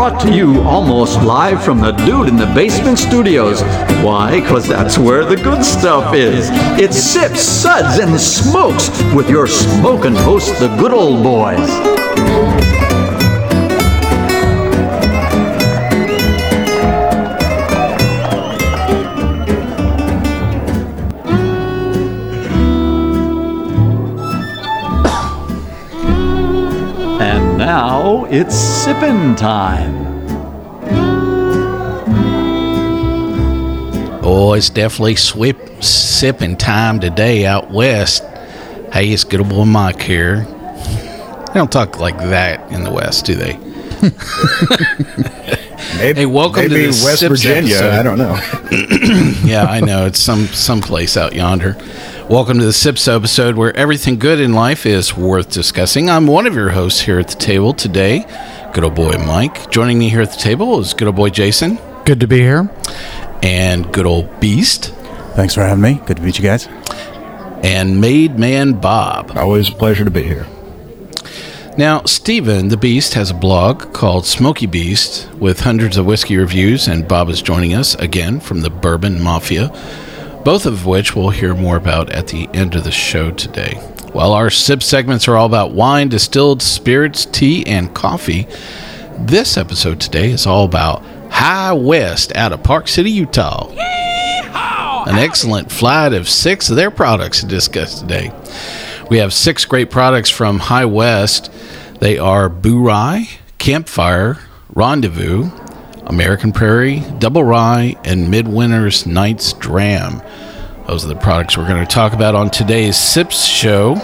brought to you almost live from the Dude in the Basement Studios. Why? Because that's where the good stuff is. It's Sips, Suds, and Smokes with your smoking host, the good old boys. Now it's sippin' time. Oh, it's definitely sweep, sipping time today out west. Hey, it's good old boy Mike here. They don't talk like that in the West, do they? Maybe, Hey, welcome to maybe this West Sips Virginia. episode. I don't know. yeah, I know. It's some someplace out yonder. Welcome to the Sips episode where everything good in life is worth discussing. I'm one of your hosts here at the table today, good old boy Mike. Joining me here at the table is good old boy Jason Good to be here. and good old Beast Thanks for having me. Good to meet you guys. and Made Man Bob. Always a pleasure to be here. Now, Steven, the Beast, has a blog called Smoky Beast with hundreds of whiskey reviews, and Bob is joining us again from the Bourbon Mafia, both of which we'll hear more about at the end of the show today. While our sip segments are all about wine, distilled spirits, tea, and coffee, this episode today is all about High West out of Park City, Utah. An excellent flight of six of their products to discuss today. We have six great products from High West. They are Bourye, Campfire, Rendezvous, American Prairie, Double Rye, and Midwinter's Night's Dram. Those are the products we're going to talk about on today's Sips show.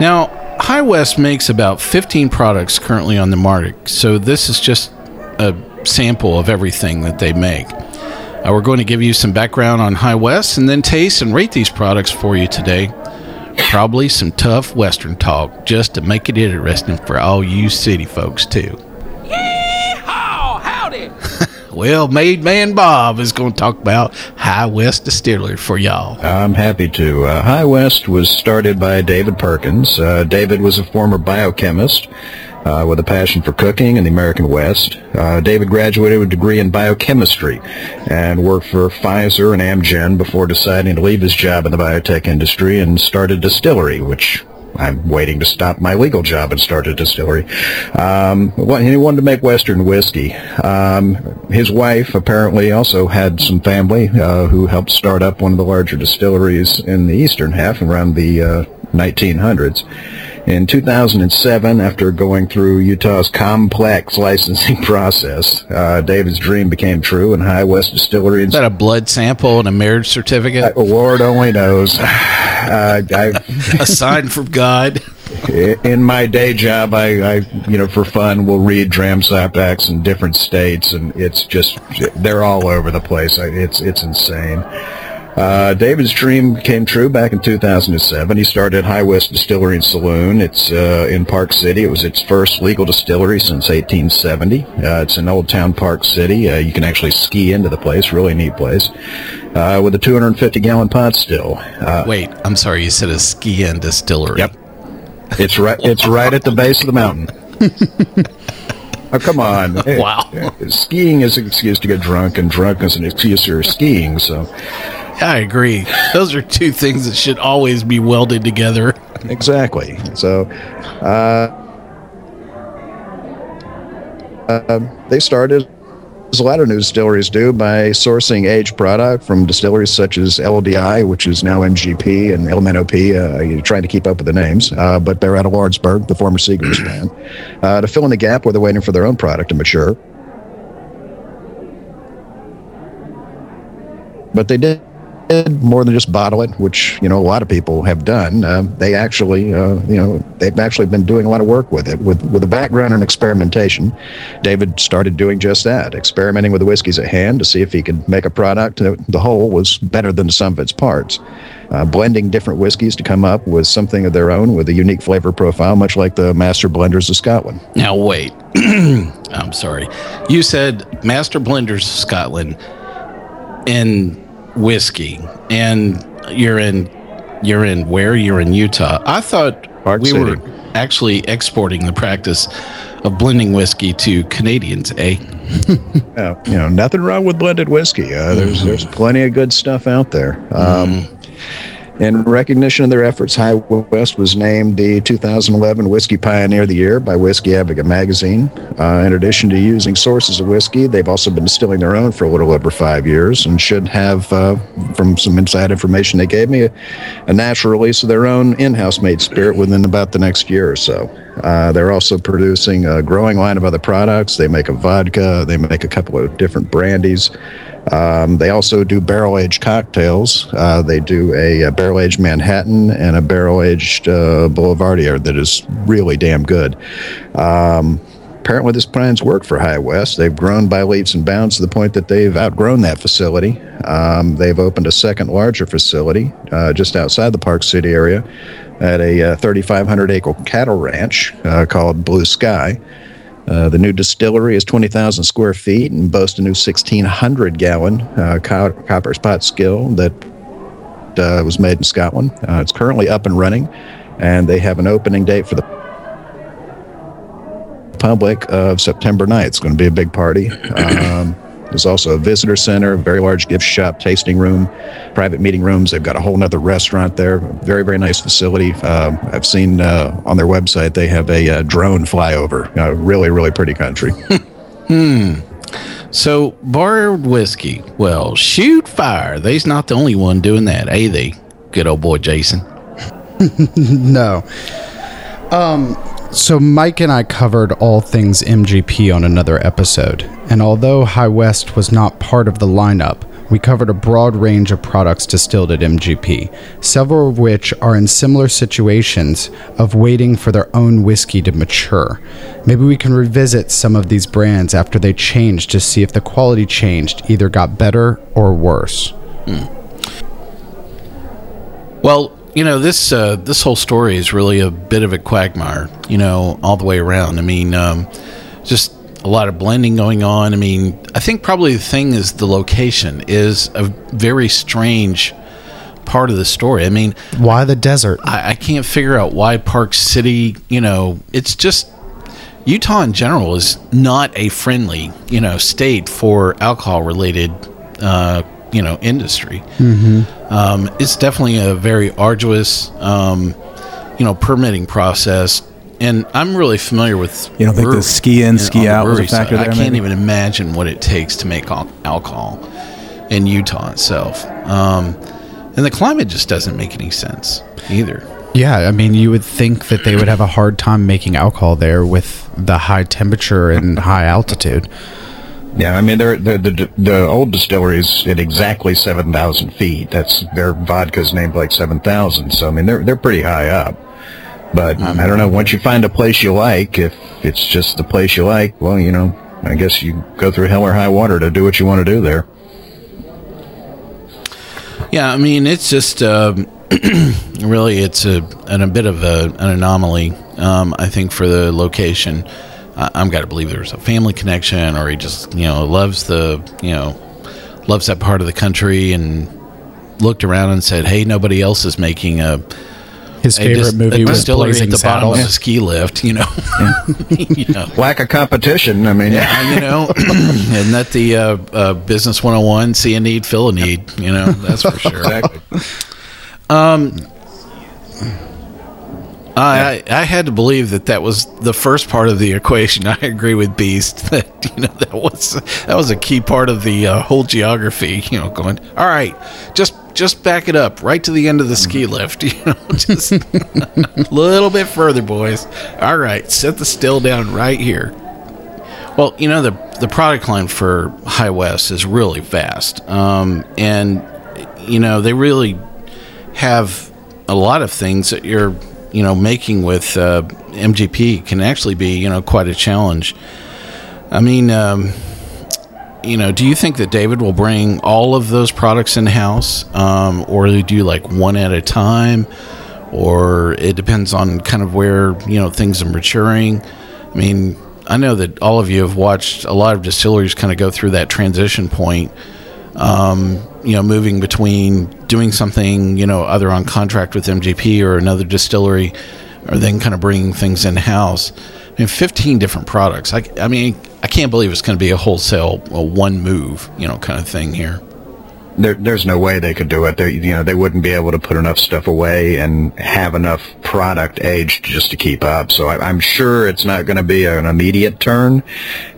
Now, High West makes about 15 products currently on the market, so this is just a sample of everything that they make. Uh, we're going to give you some background on High West and then taste and rate these products for you today. Probably some tough Western talk just to make it interesting for all you city folks, too. Well, Made Man Bob is going to talk about High West Distillery for y'all. I'm happy to. Uh, High West was started by David Perkins. Uh, David was a former biochemist uh, with a passion for cooking in the American West. Uh, David graduated with a degree in biochemistry and worked for Pfizer and Amgen before deciding to leave his job in the biotech industry and start a distillery, which I'm waiting to stop my legal job and start a distillery. Um, he wanted to make Western whiskey. Um, his wife apparently also had some family uh, who helped start up one of the larger distilleries in the eastern half around the uh, 1900s. In 2007, after going through Utah's complex licensing process, uh, David's dream became true, and High West Distillery Is that a blood sample and a marriage certificate? Lord only knows. Uh, a sign from God? in my day job, I, I, you know, for fun, will read dram acts in different states, and it's just they're all over the place. It's it's insane. Uh, David's dream came true back in 2007. He started High West Distillery and Saloon. It's uh, in Park City. It was its first legal distillery since 1870. Uh, it's in Old Town Park City. Uh, you can actually ski into the place. Really neat place. Uh, with a 250 gallon pot still. Uh, Wait, I'm sorry, you said a ski and distillery. Yep. It's right. It's right at the base of the mountain. oh, come on! Wow. Skiing is an excuse to get drunk, and drunk is an excuse for skiing. So, I agree. Those are two things that should always be welded together. exactly. So, uh, um, they started, as a lot of new distilleries do, by sourcing aged product from distilleries such as LDI, which is now MGP, and LMNOP. Uh, you're trying to keep up with the names, uh, but they're out of Lawrenceburg, the former Seagram's plant, uh, to fill in the gap where they're waiting for their own product to mature. But they did more than just bottle it, which you know a lot of people have done. Um, they actually, uh, you know, they've actually been doing a lot of work with it. With with a background in experimentation, David started doing just that, experimenting with the whiskeys at hand to see if he could make a product that the whole was better than the sum of its parts. Uh, blending different whiskeys to come up with something of their own with a unique flavor profile, much like the master blenders of Scotland. Now, wait. I'm sorry. You said Master Blenders of Scotland in whiskey, and you're in you're in where? You're in Utah. I thought Park we City. were actually exporting the practice of blending whiskey to Canadians, eh? Uh, you know, nothing wrong with blended whiskey. Uh, there's there's plenty of good stuff out there. Um, In recognition of their efforts, High West was named the 2011 Whiskey Pioneer of the Year by Whiskey Advocate magazine. Uh, in addition to using sources of whiskey, they've also been distilling their own for a little over five years and should have, uh, from some inside information they gave me, a, a natural release of their own in-house made spirit within about the next year or so. Uh, they're also producing a growing line of other products. They make a vodka. They make a couple of different brandies. Um, they also do barrel aged cocktails. Uh, they do a, a barrel aged Manhattan and a barrel aged uh, Boulevardier that is really damn good. Um, apparently, this plan's worked for High West. They've grown by leaps and bounds to the point that they've outgrown that facility. Um, they've opened a second larger facility uh, just outside the Park City area at a uh, 3,500 acre cattle ranch uh, called Blue Sky. Uh, the new distillery is 20,000 square feet and boasts a new 1,600 gallon uh, co- copper spot skill that uh, was made in Scotland. Uh, it's currently up and running, and they have an opening date for the public of September 9th. It's going to be a big party. Um, there's also a visitor center, a very large gift shop, tasting room, private meeting rooms. They've got a whole nother restaurant there. Very, very nice facility. Uh, I've seen uh, on their website they have a uh, drone flyover. Uh, really, really pretty country. hmm. So, barred whiskey. Well, shoot fire. They's not the only one doing that, eh? They good old boy Jason. No. Um, so Mike and I covered all things MGP on another episode, and although High West was not part of the lineup, we covered a broad range of products distilled at MGP, several of which are in similar situations of waiting for their own whiskey to mature. Maybe we can revisit some of these brands after they changed to see if the quality changed, either got better or worse. Hmm. Well, you know this uh, this whole story is really a bit of a quagmire. You know, all the way around. I mean, um, just a lot of blending going on. I mean, I think probably the thing is the location is a very strange part of the story. I mean, Why the desert? I, I can't figure out why Park City. You know, it's just Utah in general is not a friendly you know state for alcohol related uh, you know industry. Um, it's definitely a very arduous um, you know permitting process. And I'm really familiar with. You don't think the ski in, ski out was a brewery side. factor I can't maybe? even imagine what it takes to make al- alcohol in Utah itself. Um, and the climate just doesn't make any sense either. Yeah, I mean, you would think that they would have a hard time making alcohol there with the high temperature and high altitude. Yeah, I mean, they're, they're, the the old distilleries at exactly seven thousand feet. That's their vodka's named like seven thousand. So I mean, they're they're pretty high up. But I don't know. Once you find a place you like, if it's just the place you like, well, you know, I guess you go through hell or high water to do what you want to do there. Yeah, I mean, it's just um, really it's a, a bit of a, an anomaly. Um, I think for the location, I'm got to believe there's a family connection, or he just you know loves the you know loves that part of the country, and looked around and said, "Hey, nobody else is making a." His a favorite dis- movie a was distillery Blazing at the bottom Saddles. of a ski lift, you know. you know, Lack of competition. I mean, yeah, you know, and that the uh, uh, business 101, see a need, fill a need, you know, that's for sure. exactly. I, I I had to believe that that was the first part of the equation. I agree with Beast that you know that was that was a key part of the uh, whole geography. You know, going all right, just just back it up right to the end of the ski lift. You know, just a little bit further, boys. All right, set the still down right here. Well, you know the the product line for High West is really vast, um, and you know they really have a lot of things that you're you know making with uh, MGP can actually be you know quite a challenge. I mean, um, you know, do you think that David will bring all of those products in house, um, or do you like one at a time, or it depends on kind of where you know things are maturing? I mean, I know that all of you have watched a lot of distilleries kind of go through that transition point um, you know, moving between doing something, you know, either on contract with MGP or another distillery, or then kind of bringing things in house. I mean, 15 different products. I, I mean, I can't believe it's going to be a wholesale, a one move, you know, kind of thing here there, there's no way they could do it. They, you know, they wouldn't be able to put enough stuff away and have enough product aged just to keep up. So I, am sure it's not going to be an immediate turn.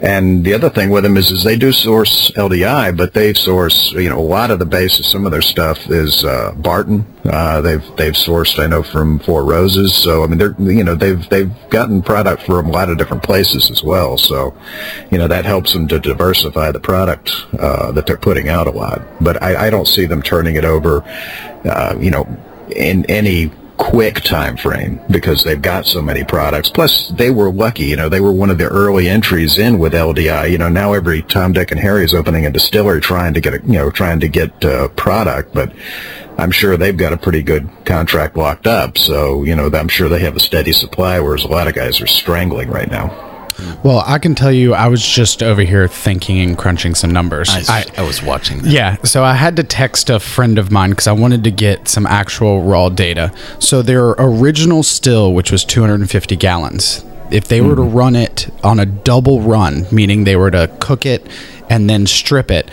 And the other thing with them is, is they do source LDI, but they source, you know, a lot of the basis. Some of their stuff is uh, Barton. Uh, they've they've sourced, I know, from Four Roses. So I mean, they're you know they've they've gotten product from a lot of different places as well. So, you know, that helps them to diversify the product uh, that they're putting out a lot. But I, I don't see them turning it over, uh, you know, in any quick time frame because they've got so many products. Plus, they were lucky. You know, they were one of the early entries in with LDI. You know, now every Tom, Dick, and Harry is opening a distillery trying to get a, you know trying to get uh, product, but. I'm sure they've got a pretty good contract locked up, so you know I'm sure they have a steady supply, whereas a lot of guys are strangling right now. Well, I can tell you, I was just over here thinking and crunching some numbers. I, I, I was watching that. Yeah, so I had to text a friend of mine because I wanted to get some actual raw data. So their original still, which was 250 gallons, if they were to hmm. run it on a double run, meaning they were to cook it and then strip it,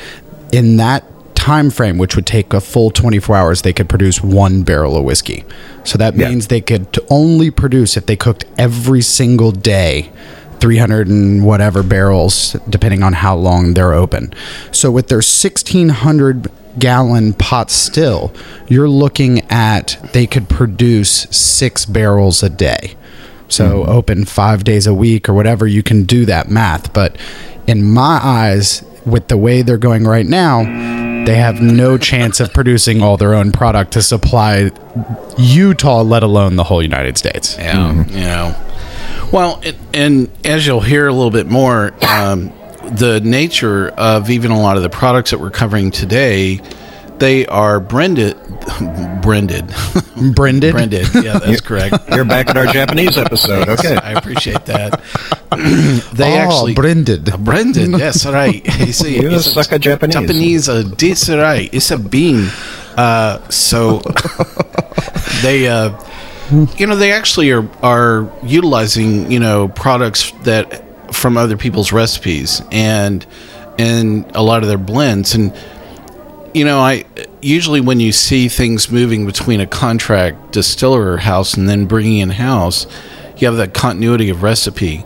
in that time frame, which would take a full 24 hours, they could produce one barrel of whiskey. So that means yeah. they could only produce if they cooked every single day 300 and whatever barrels, depending on how long they're open. So with their 1600 gallon pot still, you're looking at they could produce six barrels a day. So mm-hmm. open five days a week or whatever, you can do that math. But in my eyes, with the way they're going right now, they have no chance of producing all their own product to supply Utah, let alone the whole United States. Yeah, mm-hmm. you know. Well, it, and as you'll hear a little bit more, um, the nature of even a lot of the products that we're covering today, they are branded, branded, branded, branded. Yeah, that's correct. You're back at our Japanese episode. Okay, I appreciate that. they oh, actually branded, branded. Yes, right. You see, you suck at Japanese. Japanese, uh, this right. It's a bean. Uh, so they. Uh, you know, they actually are are utilizing you know products that from other people's recipes and and a lot of their blends and you know i usually when you see things moving between a contract distiller house and then bringing in house you have that continuity of recipe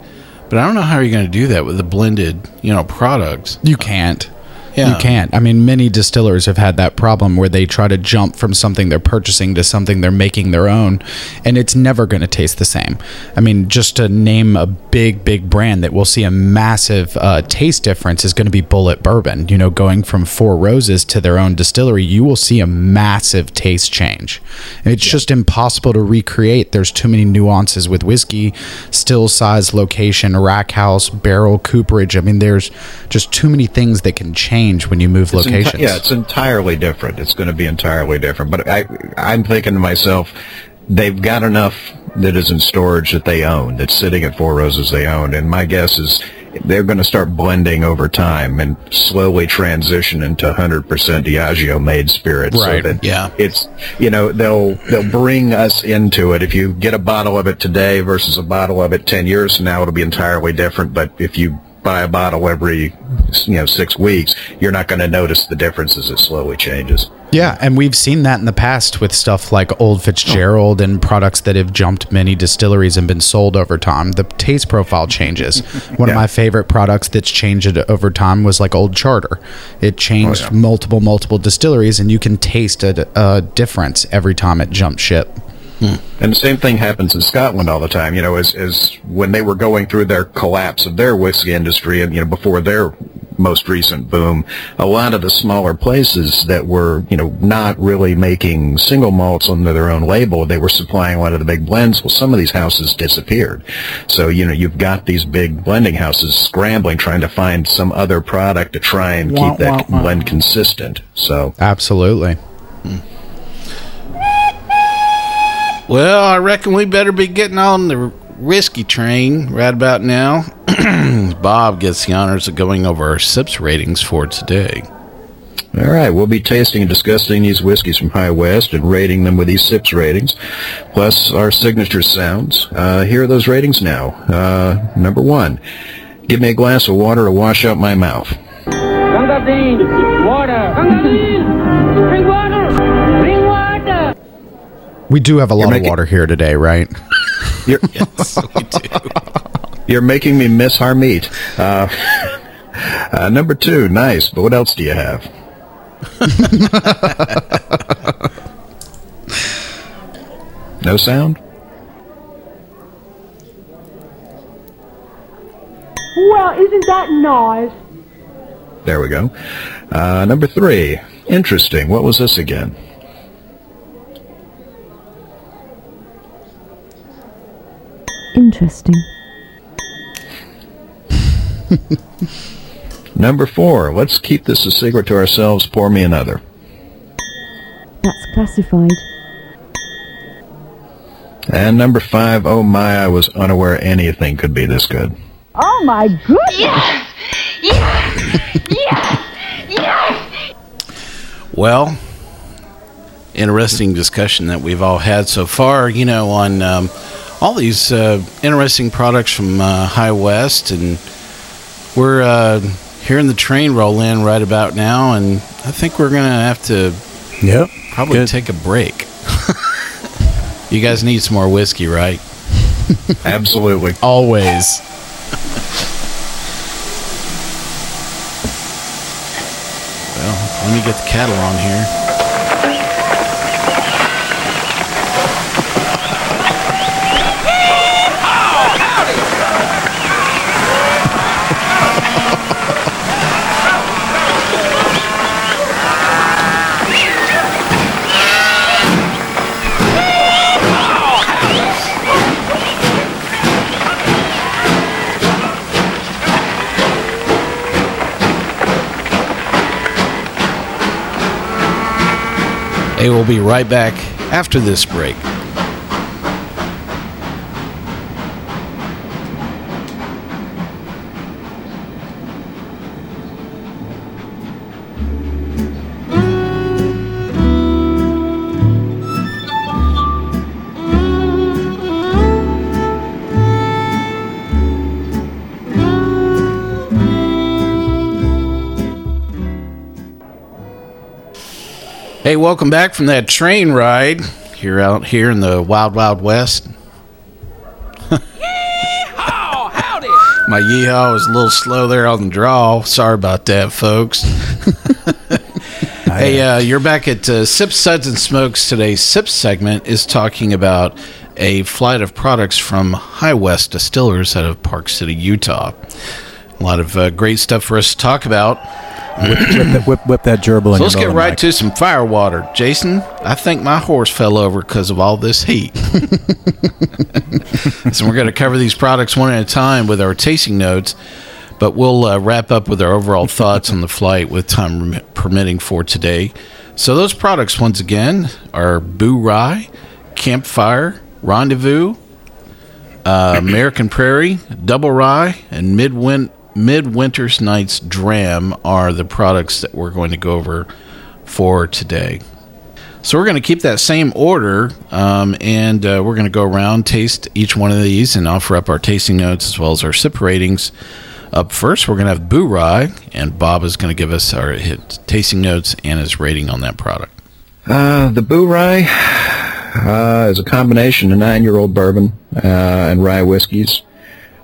but i don't know how you're going to do that with the blended you know products. you can't yeah. You can't. I mean, many distillers have had that problem where they try to jump from something they're purchasing to something they're making their own, and it's never going to taste the same. I mean, just to name a big, big brand that will see a massive uh, taste difference is going to be Bulleit Bourbon. You know, going from Four Roses to their own distillery, you will see a massive taste change. And it's yeah. just impossible to recreate. There's too many nuances with whiskey, still size, location, rack house, barrel, cooperage. I mean, there's just too many things that can change change when you move it's locations. Enti- yeah, it's entirely different. It's going to be entirely different. But I, I'm thinking to myself, they've got enough that is in storage that they own, that's sitting at Four Roses they own. And my guess is they're going to start blending over time and slowly transition into 100% Diageo made spirits. Right. So yeah. It's, you know, they'll, they'll bring us into it. If you get a bottle of it today versus a bottle of it 10 years from now, it'll be entirely different. But if you buy a bottle every you know six weeks, you're not going to notice the difference as it slowly changes. Yeah, and we've seen that in the past with stuff like Old Fitzgerald and products that have jumped many distilleries and been sold over time. The taste profile changes. One yeah. of my favorite products that's changed over time was like Old Charter. It changed oh, yeah. multiple, multiple distilleries, and you can taste a, a difference every time it jumped ship. Hmm. And the same thing happens in Scotland all the time. You know, as, as when they were going through their collapse of their whiskey industry, and you know, before their most recent boom, a lot of the smaller places that were, you know, not really making single malts under their own label, they were supplying a lot of the big blends. Well, some of these houses disappeared. So, you know, you've got these big blending houses scrambling, trying to find some other product to try and keep that blend consistent. So, absolutely. Hmm. Well, I reckon we better be getting on the whiskey train right about now. Bob gets the honors of going over our SIPS ratings for today. All right, we'll be tasting and discussing these whiskeys from High West and rating them with these SIPS ratings, plus our signature sounds. Uh, here are those ratings now. Uh, number one, give me a glass of water to wash out my mouth. Gangazine, water. Gangazine, We do have a lot making- of water here today, right? You're, Yes, we do. you're making me miss our meat. Uh, uh, number two, nice, but what else do you have? no sound? Well, isn't that nice? There we go. Uh, number three, interesting. What was this again? Interesting. Number four, let's keep this a secret to ourselves. Pour me another. That's classified. And number five, oh my, I was unaware anything could be this good. Oh my goodness! Yes! Yes! yes! Yes! Well, interesting discussion that we've all had so far, you know, on um, all these uh, interesting products from uh, High West. And we're uh, hearing the train roll in right about now. And I think we're going to have to Yep. probably Good. take a break. you guys need some more whiskey, right? Absolutely. Always. Well, let me get the cattle on here. Hey, we'll be right back after this break. Hey, welcome back from that train ride here out here in the Wild Wild West. My yeehaw was a little slow there on the draw. Sorry about that, folks. hey, uh, you're back at uh, Sips, Suds, and Smokes. Today's Sip segment is talking about a flight of products from High West Distillers out of Park City, Utah. A lot of uh, great stuff for us to talk about. Whip, that, whip, whip that gerbil in So let's get right Mike. to some fire water. Jason, I think my horse fell over because of all this heat. so we're going to cover these products one at a time with our tasting notes, but we'll uh, wrap up with our overall thoughts on the flight with time permitting for today. So those products, once again, are Bourye, Campfire, Rendezvous, uh, American Prairie, Double Rye, and Midwin- Midwinter's Night's Dram are the products that we're going to go over for today. So we're going to keep that same order, um, and uh, we're going to go around, taste each one of these, and offer up our tasting notes as well as our sip ratings. Up first, we're going to have Bourye, and Bob is going to give us our tasting notes and his rating on that product. Uh, the Bourye uh, is a combination of nine-year-old bourbon uh, and rye whiskeys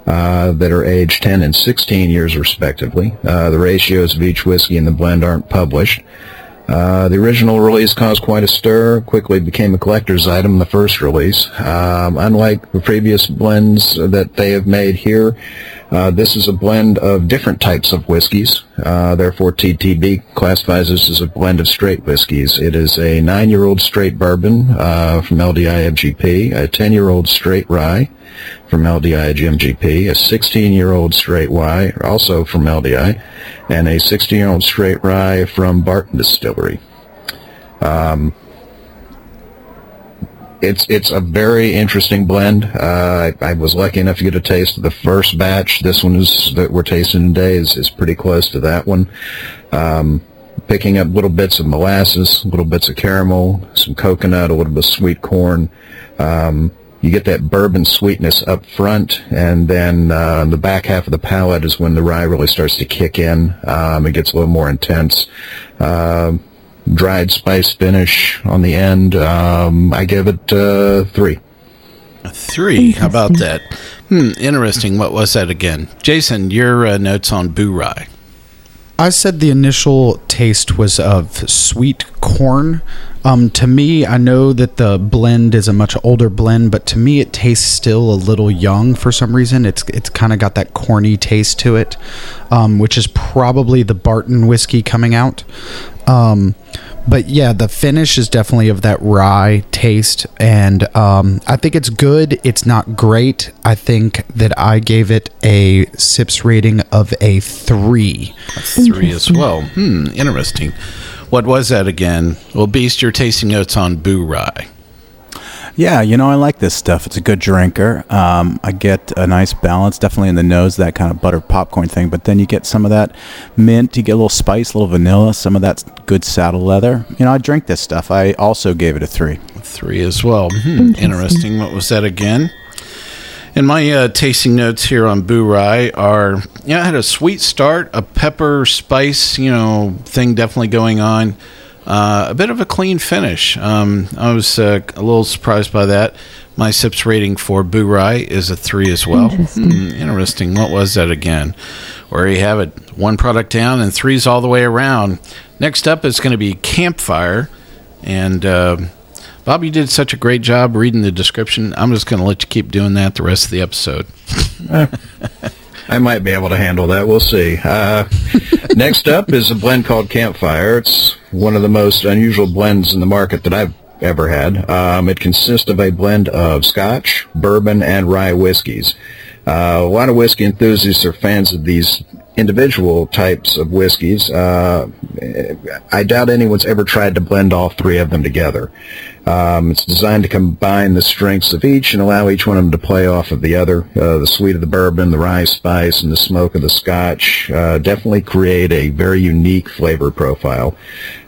uh, that are aged 10 and 16 years respectively. Uh, the ratios of each whiskey in the blend aren't published. Uh, the original release caused quite a stir, quickly became a collector's item the first release. Um, unlike the previous blends that they have made here, uh, this is a blend of different types of whiskeys. Uh, therefore, TTB classifies this as a blend of straight whiskeys. It is a nine-year-old straight bourbon uh, from LDI MGP, a 10-year-old straight rye from LDI MGP, a 16-year-old straight rye, also from LDI, and a 16-year-old straight rye from Barton Distillery. Um, it's it's a very interesting blend. Uh, I, I was lucky enough to get a taste of the first batch. This one is that we're tasting today is, is pretty close to that one. Um, picking up little bits of molasses, little bits of caramel, some coconut, a little bit of sweet corn. Um, you get that bourbon sweetness up front, and then uh, the back half of the palate is when the rye really starts to kick in. Um, it gets a little more intense. Uh, dried spice finish on the end. Um, I give it uh, three. A three. How about that? Hmm, interesting. What was that again? Jason, your uh, notes on Bourye. I said the initial taste was of sweet corn. Um, to me, I know that the blend is a much older blend, but to me, it tastes still a little young for some reason. It's it's kind of got that corny taste to it, um, which is probably the Barton whiskey coming out. Um, but yeah, the finish is definitely of that rye taste, and um, I think it's good. It's not great. I think that I gave it a sips rating of a three. Three as well. Hmm, interesting. What was that again? Well, Beast, your tasting notes on Bourye. Yeah, you know, I like this stuff. It's a good drinker. Um, I get a nice balance, definitely in the nose, that kind of butter popcorn thing. But then you get some of that mint, you get a little spice, a little vanilla, some of that good saddle leather. You know, I drink this stuff. I also gave it a three. Three as well. Hmm, interesting. What was that again? And my uh, tasting notes here on Bourye are, yeah, I had a sweet start, a pepper spice, you know, thing definitely going on. Uh, a bit of a clean finish. Um, I was uh, a little surprised by that. My sips rating for Bourye is a three as well. Interesting. Hmm, interesting. What was that again? Where you have it, one product down and threes all the way around. Next up is going to be Campfire. And uh, Bob, you did such a great job reading the description. I'm just going to let you keep doing that the rest of the episode. I might be able to handle that. We'll see. Uh, next up is a blend called Campfire. It's one of the most unusual blends in the market that I've ever had. Um, it consists of a blend of Scotch, bourbon, and rye whiskeys. Uh, a lot of whiskey enthusiasts are fans of these individual types of whiskeys. Uh, I doubt anyone's ever tried to blend all three of them together. Um, it's designed to combine the strengths of each and allow each one of them to play off of the other. Uh, the sweet of the bourbon, the rye spice, and the smoke of the scotch uh, definitely create a very unique flavor profile.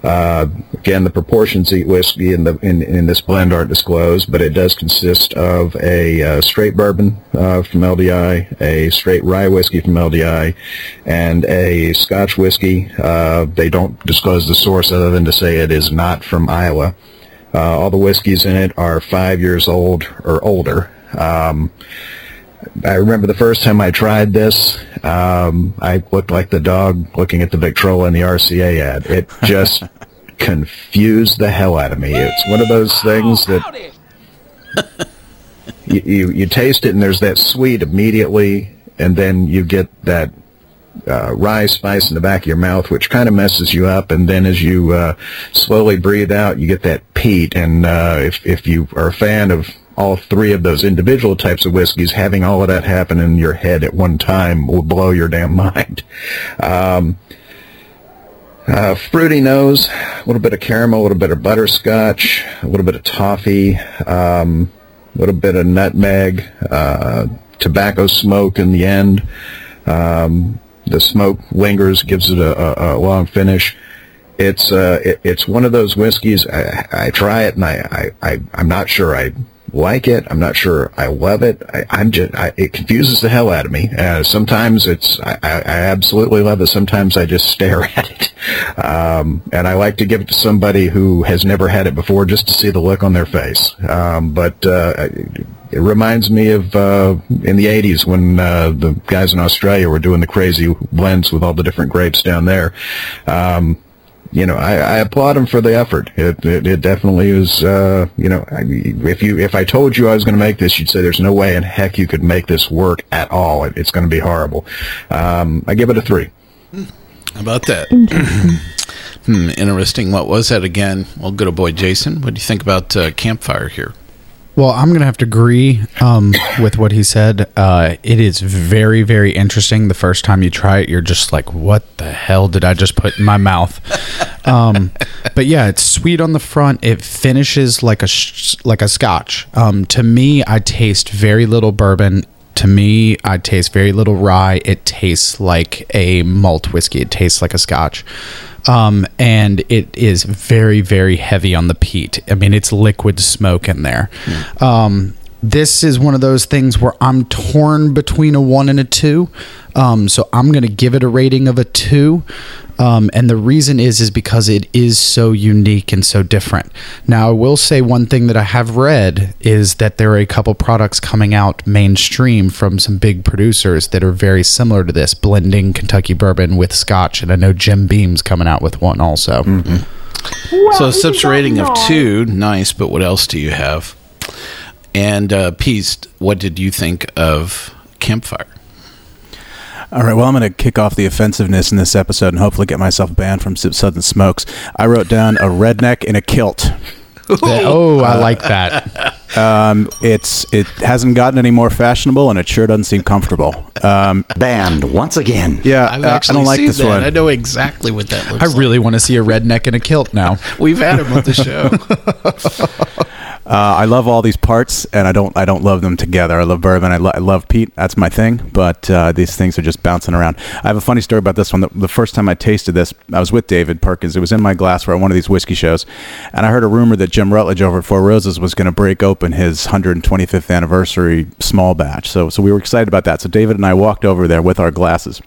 Uh, again, the proportions of whiskey in, the, in, in this blend aren't disclosed, but it does consist of a uh, straight bourbon uh, from LDI, a straight rye whiskey from LDI, and a Scotch whiskey. Uh, they don't disclose the source other than to say it is not from Iowa. Uh, all the whiskeys in it are five years old or older. Um, I remember the first time I tried this, um, I looked like the dog looking at the Victrola in the RCA ad. It just confused the hell out of me. It's one of those things that you, you, you taste it and there's that sweet immediately, and then you get that uh, rye spice in the back of your mouth, which kind of messes you up. And then as you uh, slowly breathe out, you get that peat. And uh, if if you are a fan of all three of those individual types of whiskeys, having all of that happen in your head at one time will blow your damn mind. Um, uh, fruity nose, a little bit of caramel, a little bit of butterscotch, a little bit of toffee, um, a little bit of nutmeg, uh, tobacco smoke in the end. Um, the smoke lingers, gives it a, a, a long finish. It's uh, it, it's one of those whiskeys. I, I try it and I, I, I I'm not sure I like it. I'm not sure I love it. I, I'm just I, it confuses the hell out of me. Uh, sometimes it's I, I I absolutely love it. Sometimes I just stare at it, um, and I like to give it to somebody who has never had it before just to see the look on their face. Um, but uh, it reminds me of uh, in the 80s when uh, the guys in Australia were doing the crazy blends with all the different grapes down there. Um, you know, I, I applaud them for the effort. It, it, it definitely is, uh, you know, I, if you, if I told you I was going to make this, you'd say there's no way in heck you could make this work at all. It, it's going to be horrible. Um, I give it a three. How about that? hmm, interesting. What was that again? Well, good old boy Jason. What do you think about uh, Campfire here? Well, I'm gonna have to agree um, with what he said. Uh, it is very, very interesting. The first time you try it, you're just like, "What the hell did I just put in my mouth?" Um, but yeah, it's sweet on the front. It finishes like a sh- like a Scotch. Um, to me, I taste very little bourbon. To me, I taste very little rye. It tastes like a malt whiskey. It tastes like a Scotch. Um, and it is very very heavy on the peat. I mean, it's liquid smoke in there. Um, this is one of those things where I'm torn between a one and a two. Um, so I'm going to give it a rating of a two. Um, and the reason is is because it is so unique and so different. Now, I will say one thing that I have read is that there are a couple products coming out mainstream from some big producers that are very similar to this, blending Kentucky bourbon with Scotch. And I know Jim Beam's coming out with one also. Well, So isn't Sip's rating of two, nice, but what else do you have? And uh, Beast, what did you think of Campfire? All right, well, I'm going to kick off the offensiveness in this episode and hopefully get myself banned from Sip Suds and Smokes. I wrote down a redneck in a kilt. That- oh, I like that. Um, it's it hasn't gotten any more fashionable, and it sure doesn't seem comfortable. Um, Banned once again. yeah, I've uh, I don't like seen this that. one. I know exactly what that looks I like. really want to see a redneck in a kilt now. We've had him on the show. Uh, I love all these parts, and I don't I don't love them together. I love bourbon. I, lo- I love peat. That's my thing. But uh, these things are just bouncing around. I have a funny story about this one. The, the first time I tasted this, I was with David Perkins. It was in my glass for one of these whiskey shows, and I heard a rumor that Jim Rutledge over at Four Roses was going to break open his 125th anniversary small batch. So so we were excited about that. So David and I walked over there with our glasses.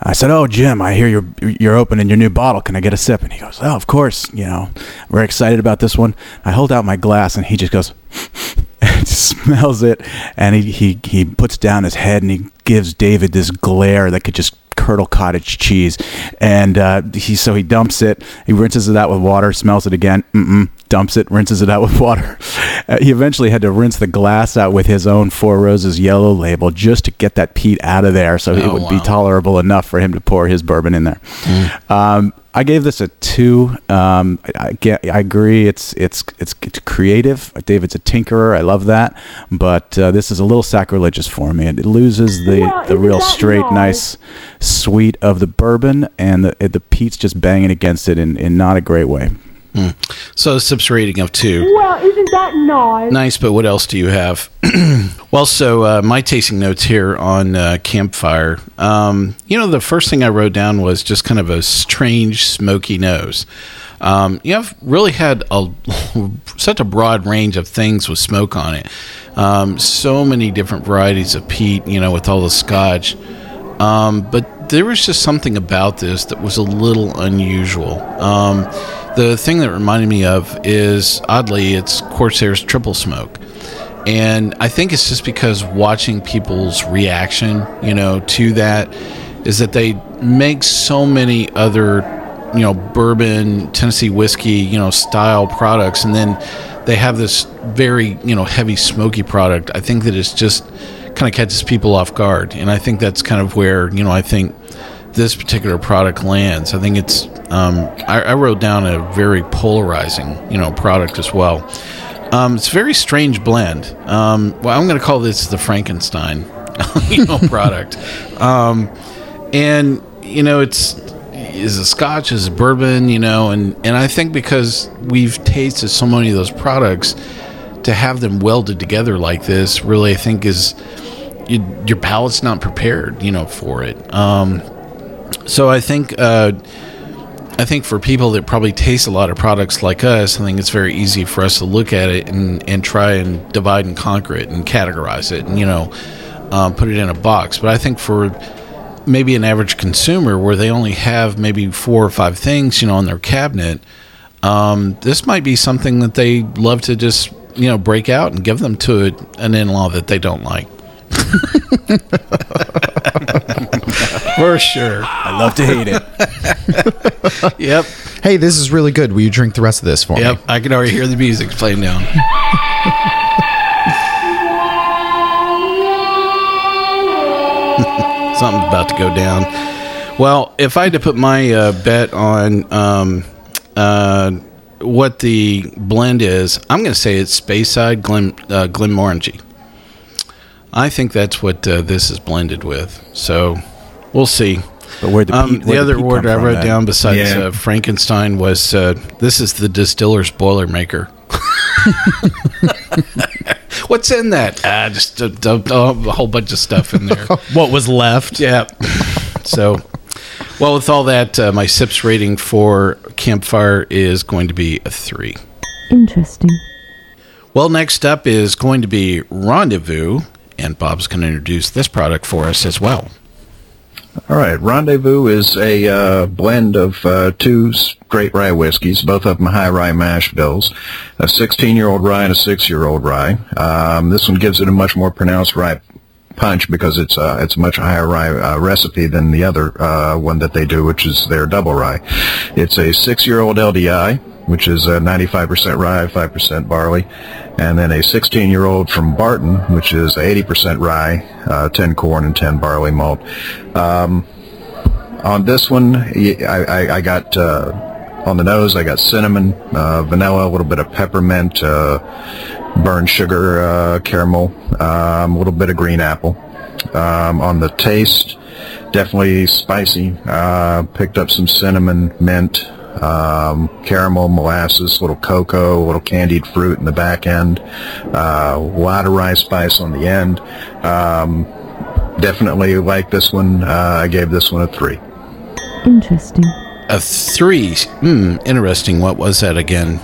I said, "Oh, Jim, I hear you're you're opening your new bottle. Can I get a sip?" And he goes, "Oh, of course. You know, very excited about this one." I hold out my glass, and he just goes, smells it, and he he he puts down his head, and he gives David this glare that could just curdle cottage cheese, and uh, he so he dumps it, he rinses it out with water, smells it again, mm-mm, dumps it, rinses it out with water. Uh, he eventually had to rinse the glass out with his own Four Roses yellow label just to get that peat out of there, so it Oh, would be tolerable enough for him to pour his bourbon in there. Um, I gave this a two. Um, I, I, get, I agree. It's, it's it's it's creative. David's a tinkerer. I love that. But uh, this is a little sacrilegious for me. It loses the, Well, the real straight, nice? nice, sweet of the bourbon, and the the peat's just banging against it in, in not a great way. So Sip's rating of two. Well, isn't that nice? Nice, but what else do you have? well, so uh, my tasting notes here on uh, Campfire. Um, you know, the first thing I wrote down was just kind of a strange smoky nose. Um, you know, I've really had a such a broad range of things with smoke on it. Um, so many different varieties of peat. You know, with all the Scotch. Um, but there was just something about this that was a little unusual. Um, the thing that reminded me of is oddly, it's Corsair's triple smoke. And I think it's just because watching people's reaction, you know, to that is that they make so many other, you know, bourbon, Tennessee whiskey, you know, style products, and then they have this very, you know, heavy smoky product. I think that it's just kind of catches people off guard, and I think that's kind of where, you know, I think this particular product lands. I think it's. Um, I, I wrote down a very polarizing, you know, product as well. Um, it's a very strange blend. Um, well, I'm going to call this the Frankenstein, you know, product. Um, and you know, it's is a Scotch, is a bourbon, you know, and and I think because we've tasted so many of those products, to have them welded together like this, really, I think is you, your palate's not prepared, you know, for it. Um, so I think. Uh, I think for people that probably taste a lot of products like us, I think it's very easy for us to look at it and, and try and divide and conquer it and categorize it and, you know, um, put it in a box. But I think for maybe an average consumer where they only have maybe four or five things, you know, on their cabinet, um, this might be something that they love to just, you know, break out and give them to an in law that they don't like. for sure. I love to hate it. Yep. Hey, this is really good. Will you drink the rest of this for Yep, me? Yep. I can already hear the music playing down. Something's about to go down. Well, if I had to put my uh, bet on um, uh, what the blend is, I'm going to say it's Speyside Glen uh, Glenmorangie. I think that's what uh, this is blended with. So we'll see. But where'd the Um, peat- the where'd other peat word I wrote Ed? down besides Yeah. uh, Frankenstein was uh, this is the distiller's Boilermaker. What's in that? Ah, just a, a- a whole bunch of stuff in there. What was left? yeah. So, Well, with all that, uh, my sips rating for Campfire is going to be a three. Interesting. Well, next up is going to be Rendezvous, and Bob's going to introduce this product for us as well. All right, Rendezvous is a uh, blend of uh, two straight rye whiskeys, both of them high rye mash bills, a 16-year-old rye and a six-year-old rye. Um, this one gives it a much more pronounced rye punch because it's uh, it's a much higher rye uh, recipe than the other uh, one that they do, which is their double rye. It's a six-year-old LDI, which is uh, 95% rye, 5% barley, and then a 16-year-old from Barton, which is 80% rye, uh, 10 corn, and 10 barley malt. Um, on this one, I, I, I got uh, on the nose. I got cinnamon, uh, vanilla, a little bit of peppermint, uh, burnt sugar, uh, caramel, um, a little bit of green apple. Um, on the taste, definitely spicy. Uh, picked up some cinnamon, mint, um, caramel, molasses, little cocoa, a little candied fruit in the back end, uh, a lot of rye spice on the end. Um, definitely like this one. Uh, I gave this one a three. Interesting. A three. Hmm, interesting. What was that again?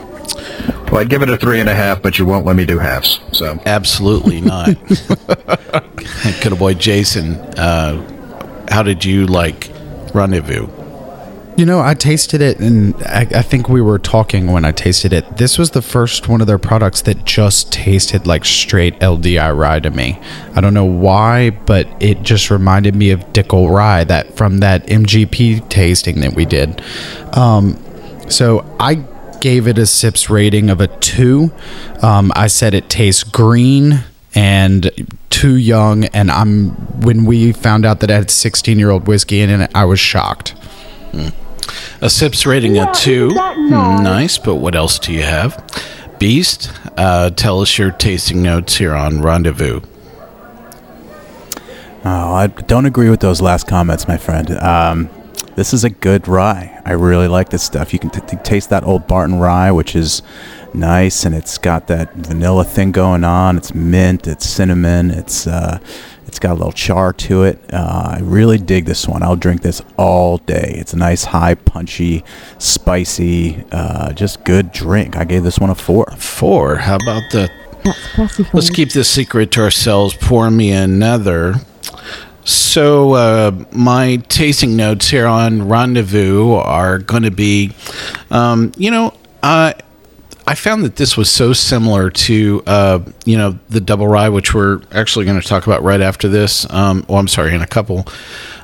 Well, I'd give it a three and a half, but you won't let me do halves. So Absolutely not. Good old boy Jason. Uh, how did you like Rendezvous? You know, I tasted it, and I, I think we were talking when I tasted it. This was the first one of their products that just tasted like straight LDI rye to me. I don't know why, but it just reminded me of Dickel rye that from that MGP tasting that we did. Um, so I gave it a sips rating of a two. Um, I said it tastes green and too young, and I'm when we found out that it had 16 year old whiskey in it, I was shocked. A sips rating of What two. is that Hmm, noise? nice, but what else do you have? Beast, uh, tell us your tasting notes here on Rendezvous. Oh, I don't agree with those last comments, my friend. Um, this is a good rye. I really like this stuff. You can t- t- taste that old Barton rye, which is nice, and it's got that vanilla thing going on. It's mint, it's cinnamon, it's uh, it's got a little char to it. Uh, I really dig this one. I'll drink this all day. It's a nice, high, punchy, spicy, uh, just good drink. I gave this one a four. Four. How about the That's classy for Let's keep this secret to ourselves. Pour me another. So, uh, my tasting notes here on Rendezvous are going to be, um, you know, uh, I found that this was so similar to, uh, you know, the double rye, which we're actually going to talk about right after this. Um, oh, I'm sorry, in a couple.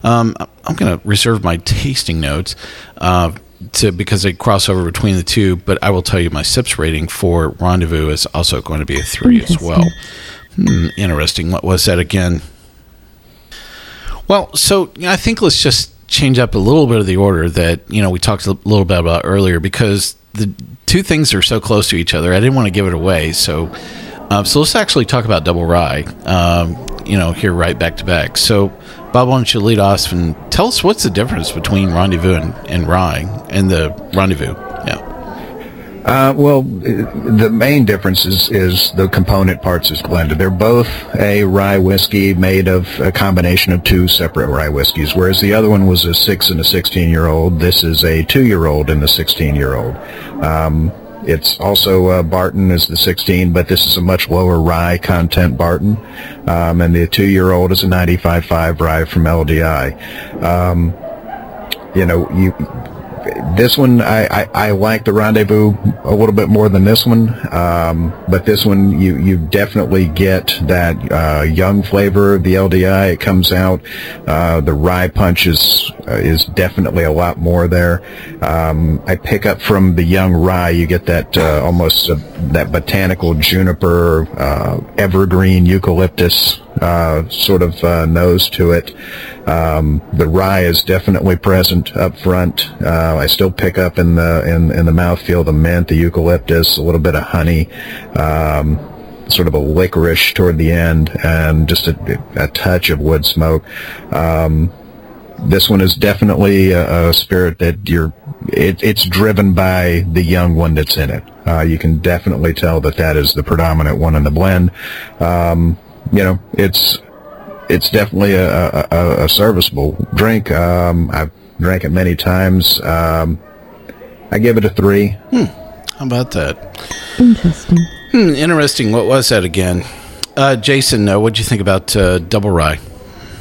Um, I'm going to reserve my tasting notes uh, to because they cross over between the two. But I will tell you, my sips rating for Rendezvous is also going to be a three as well. Hmm, interesting. What was that again? Well, so I think let's just change up a little bit of the order that you know we talked a little bit about earlier because the two things are so close to each other. I didn't want to give it away, so uh, so let's actually talk about double rye. Um, you know, here right back to back. So, Bob, why don't you lead off and tell us what's the difference between rendezvous and, and rye and the rendezvous? Yeah. Uh, well, the main difference is, is the component parts is blended. They're both a rye whiskey made of a combination of two separate rye whiskeys, whereas the other one was a six and a 16 year old. This is a two year old and a 16 year old. Um, it's also uh, Barton is the 16, but this is a much lower rye content Barton, um, and the two year old is a 95.5 rye from LDI. Um, you know, you this one I, I, I like the rendezvous a little bit more than this one um, but this one you you definitely get that uh, young flavor of the LDI it comes out uh, the rye punch is uh, is definitely a lot more there. Um, I pick up from the young rye you get that uh, almost that botanical juniper uh, evergreen eucalyptus uh, sort of uh, nose to it. Um, the rye is definitely present up front. Uh, I still pick up in the in, in the mouthfeel the mint, the eucalyptus, a little bit of honey, um, sort of a licorice toward the end, and just a, a touch of wood smoke. Um, this one is definitely a, a spirit that you're it, it's driven by the young one that's in it uh, you can definitely tell that that is the predominant one in the blend um, you know it's it's definitely a, a, a- a serviceable drink um, I've drank it many times. Um, I give it a three. How about that? Interesting. Hmm, interesting. What was that again? Uh, Jason, uh, what'd you think about uh, Double Rye?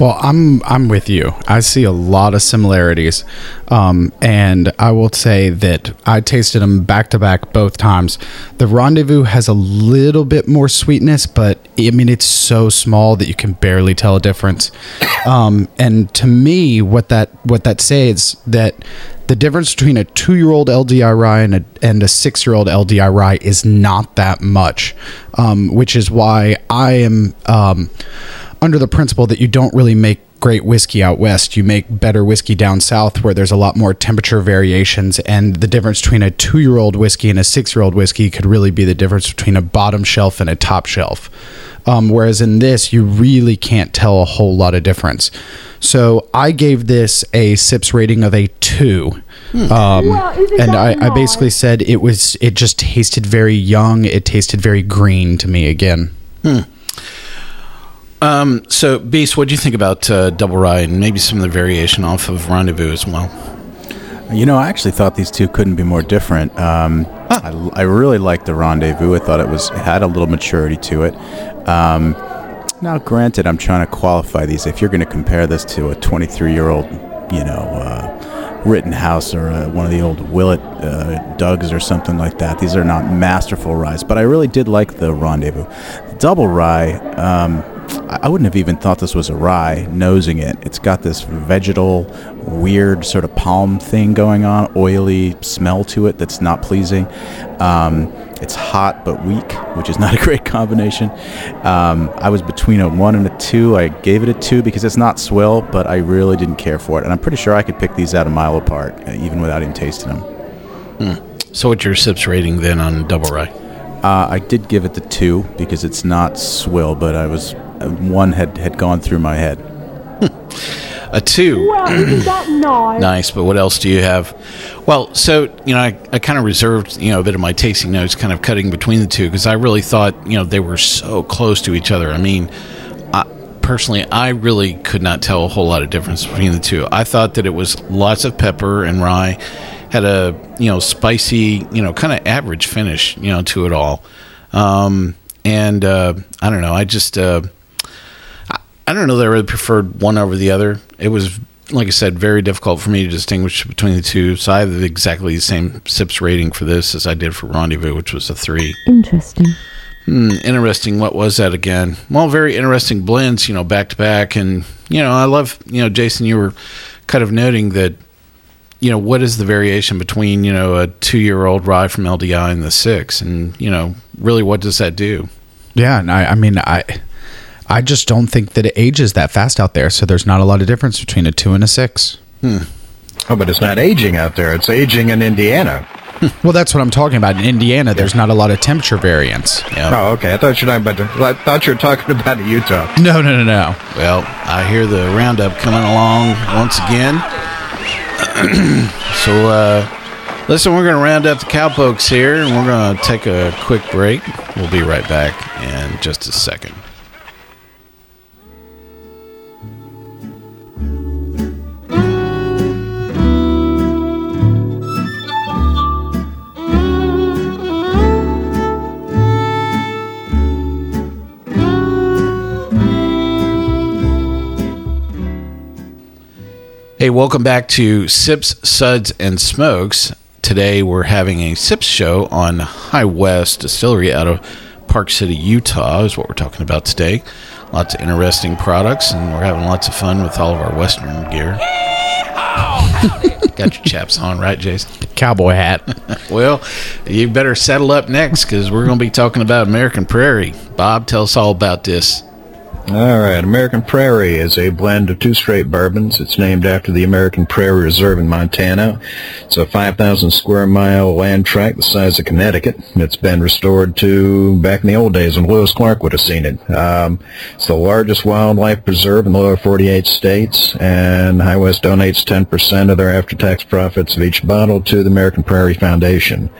Well, I'm I'm with you. I see a lot of similarities, um, and I will say that I tasted them back to back both times. The Rendezvous has a little bit more sweetness, but I mean it's so small that you can barely tell a difference. Um, and to me, what that what that says that the difference between a two-year-old LDI and a, and a six-year-old LDI is not that much, um, which is why I am um, under the principle that you don't really make great whiskey out west. You make better whiskey down south where there's a lot more temperature variations, and the difference between a two-year-old whiskey and a six-year-old whiskey could really be the difference between a bottom shelf and a top shelf. Um, whereas in this, you really can't tell a whole lot of difference. So I gave this a sips rating of a two, um, and I, I basically said it was it just tasted very young. It tasted very green to me again. Um, so, Beast, what do you think about uh, Double Rye and maybe some of the variation off of Rendezvous as well? You know, I actually thought these two couldn't be more different. Um, I, I really liked the Rendezvous. I thought it was it had a little maturity to it. Um, now, granted, I'm trying to qualify these. If you're going to compare this to a 23 year old, you know, uh, Rittenhouse or uh, one of the old Willett uh, Dougs or something like that, these are not masterful ryes. But I really did like the Rendezvous. The double rye, um, I wouldn't have even thought this was a rye, nosing it. It's got this vegetal, weird sort of palm thing going on, oily smell to it that's not pleasing. Um, it's hot but weak, which is not a great combination. Um, I was between a one and a two. I gave it a two because it's not swill, but I really didn't care for it. And I'm pretty sure I could pick these out a mile apart, uh, even without even tasting them. So, what's your sips rating then on Double Rye? Uh, I did give it the two because it's not swill, but I was one had had gone through my head. A two. Well, nice? Nice, but what else do you have? Well, so, you know, I, I kind of reserved, you know, a bit of my tasting notes kind of cutting between the two because I really thought, you know, they were so close to each other. I mean, I, personally, I really could not tell a whole lot of difference between the two. I thought that it was lots of pepper and rye, had a, you know, spicy, you know, kind of average finish, you know, to it all. Um, and uh, I don't know, I just, uh, I don't know that I really preferred one over the other. It was, like I said, very difficult for me to distinguish between the two. So I have exactly the same SIPS rating for this as I did for Rendezvous, which was a three. Interesting. Hmm, interesting. What was that again? Well, very interesting blends, you know, back to back. And, you know, I love, you know, Jason, you were kind of noting that, you know, what is the variation between, you know, a two year old rye from LDI and the six? And, you know, really, what does that do? Yeah, and I, I mean, I, I just don't think that it ages that fast out there. So there's not a lot of difference between a two and a six. Oh, but it's not aging out there. It's aging in Indiana. Well, that's what I'm talking about. In Indiana, there's not a lot of temperature variance. Yeah. Oh, okay. I thought you were talking about. I thought you were talking about Utah. No, no, no, no. Well, I hear the roundup coming along once again. so, uh, listen, we're going to round up the cowpokes here, and we're going to take a quick break. We'll be right back in just a second. Welcome back to Sips, Suds, and Smokes. Today we're having a Sips show on High West Distillery out of Park City, Utah, is what we're talking about today. Lots of interesting products, and we're having lots of fun with all of our Western gear. Got your chaps on, right, Jason? Cowboy hat. Well, you better settle up next because we're going to be talking about American Prairie. Bob, tell us all about this. All right. American Prairie is a blend of two straight bourbons. It's named after the American Prairie Reserve in Montana. It's a 5,000 square mile land tract the size of Connecticut. It's been restored to back in the old days when Lewis Clark would have seen it. Um, it's the largest wildlife preserve in the lower 48 states, and High West donates 10% of their after-tax profits of each bottle to the American Prairie Foundation.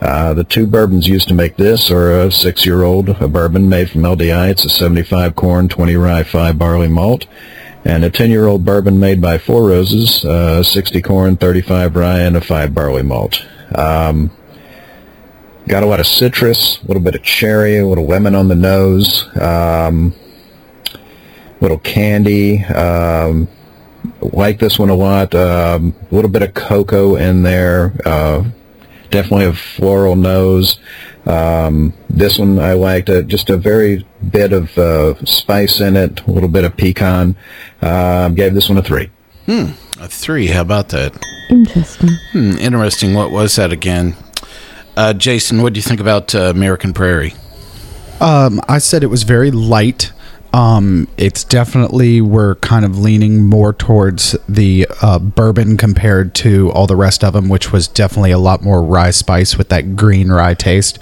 Uh, the two bourbons used to make this are a six-year-old a bourbon made from LDI. It's a 75 corn, 20 rye, 5 barley malt. and a 10-year-old bourbon made by Four Roses, uh, 60 corn, 35 rye, and a 5 barley malt. Um, got a lot of citrus, a little bit of cherry, a little lemon on the nose, um, little candy. Um, like this one a lot. Um, a little bit of cocoa in there. Uh, definitely a floral nose. Um, this one I liked. Uh, just a very bit of uh, spice in it. A little bit of pecan. Uh, gave this one a three. A three. How about that? Interesting. Hmm, interesting. What was that again? Uh, Jason, what do you think about uh, American Prairie? Um, I said it was very light. Um, it's definitely we're kind of leaning more towards the uh, bourbon compared to all the rest of them, which was definitely a lot more rye spice with that green rye taste.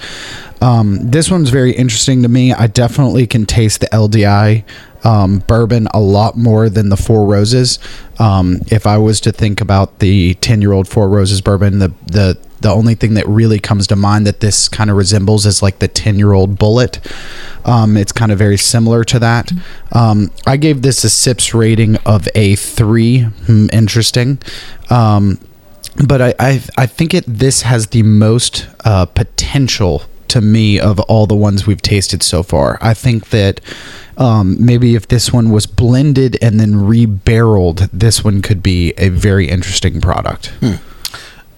Um, this one's very interesting to me. I definitely can taste the LDI um, bourbon a lot more than the Four Roses. Um, if I was to think about the ten-year-old Four Roses bourbon, the the the only thing that really comes to mind that this kind of resembles is like the 10 year old Bulleit. Um, it's kind of very similar to that. Um, I gave this a SIPS rating of a three. Hmm, interesting. Um, but I, I, I think it this has the most uh, potential to me of all the ones we've tasted so far. I think that um, maybe if this one was blended and then rebarreled, this one could be a very interesting product.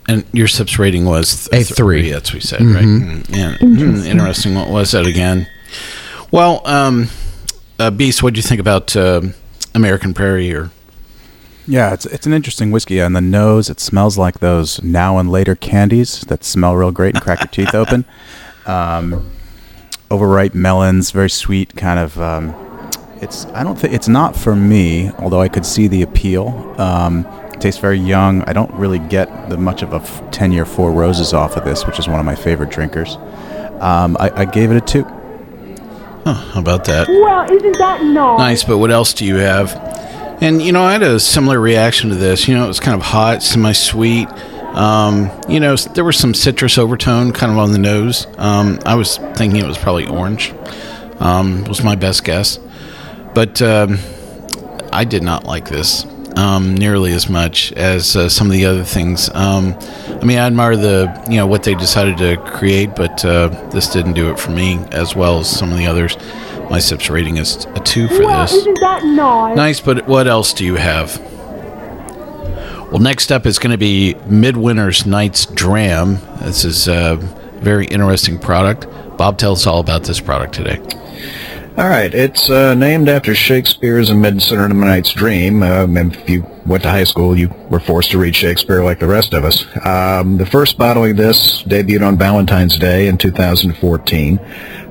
And your SIPS rating was A three. That's what we said, right? Mm, Yeah. Hmm, Interesting. interesting. What was that again? Well, um, uh, Beast, what do you think about uh, American Prairie? Or Yeah, it's it's an interesting whiskey. On the nose, it smells like those now and later candies that smell real great and crack your teeth open. Um, overripe melons, very sweet, kind of. Um, it's I don't think it's not for me, although I could see the appeal. Um, it tastes very young. I don't really get the much of a f- ten year Four Roses off of this, which is one of my favorite drinkers. Um, I, I gave it a two. how about that? Well, isn't that nice? Nice, but what else do you have? And you know, I had a similar reaction to this. You know, it was kind of hot, semi-sweet. Um, you know, there was some citrus overtone, kind of on the nose. Um, I was thinking it was probably orange. Um, was my best guess, but um, I did not like this um, nearly as much as uh, some of the other things. Um, I mean, I admire the you know what they decided to create, but uh, this didn't do it for me as well as some of the others. My sips rating is a two for Well, this. isn't that nice? Nice, but what else do you have? Well, next up is going to be Midwinter's Nights Dram. This is a very interesting product. Bob, tell us all about this product today. All right, it's uh, named after Shakespeare's A Midsummer Night's Dream. Um, if you went to high school, you were forced to read Shakespeare like the rest of us. Um, the first bottling of this debuted on Valentine's Day in 2014.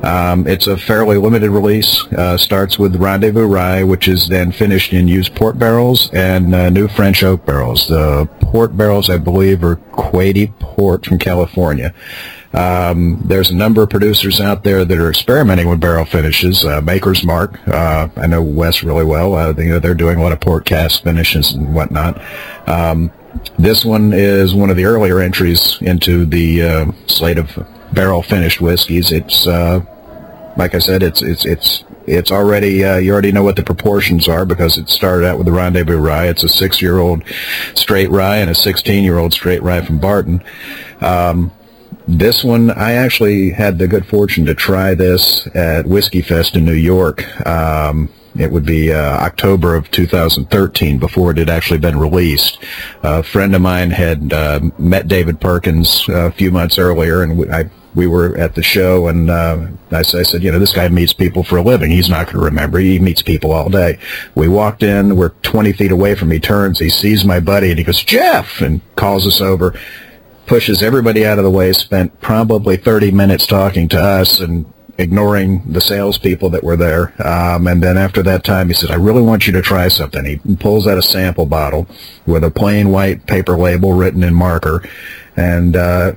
Um, it's a fairly limited release. Uh, starts with Rendezvous Rye, which is then finished in used port barrels and uh, new French oak barrels. The port barrels, I believe, are Quady Port from California. Um, there's a number of producers out there that are experimenting with barrel finishes. Uh, Maker's Mark, uh, I know Wes really well. Uh, you know, they're doing a lot of port cask finishes and whatnot. Um, this one is one of the earlier entries into the uh, slate of barrel finished whiskeys. It's uh, like I said, it's it's it's it's already uh, you already know what the proportions are because it started out with the Rendezvous Rye. It's a six-year-old straight rye and a 16-year-old straight rye from Barton. Um, this one, I actually had the good fortune to try this at Whiskey Fest in New York. Um, it would be uh, October of 2013 before it had actually been released. A friend of mine had uh, met David Perkins uh, a few months earlier, and we, I, we were at the show, and uh, I, said, you know, this guy meets people for a living. He's not going to remember. He meets people all day. We walked in. We're 20 feet away from me. Turns. He sees my buddy, and he goes, Jeff, and calls us over pushes everybody out of the way, spent probably 30 minutes talking to us and ignoring the salespeople that were there. Um, and then after that time, he said, I really want you to try something. He pulls out a sample bottle with a plain white paper label written in marker and, uh,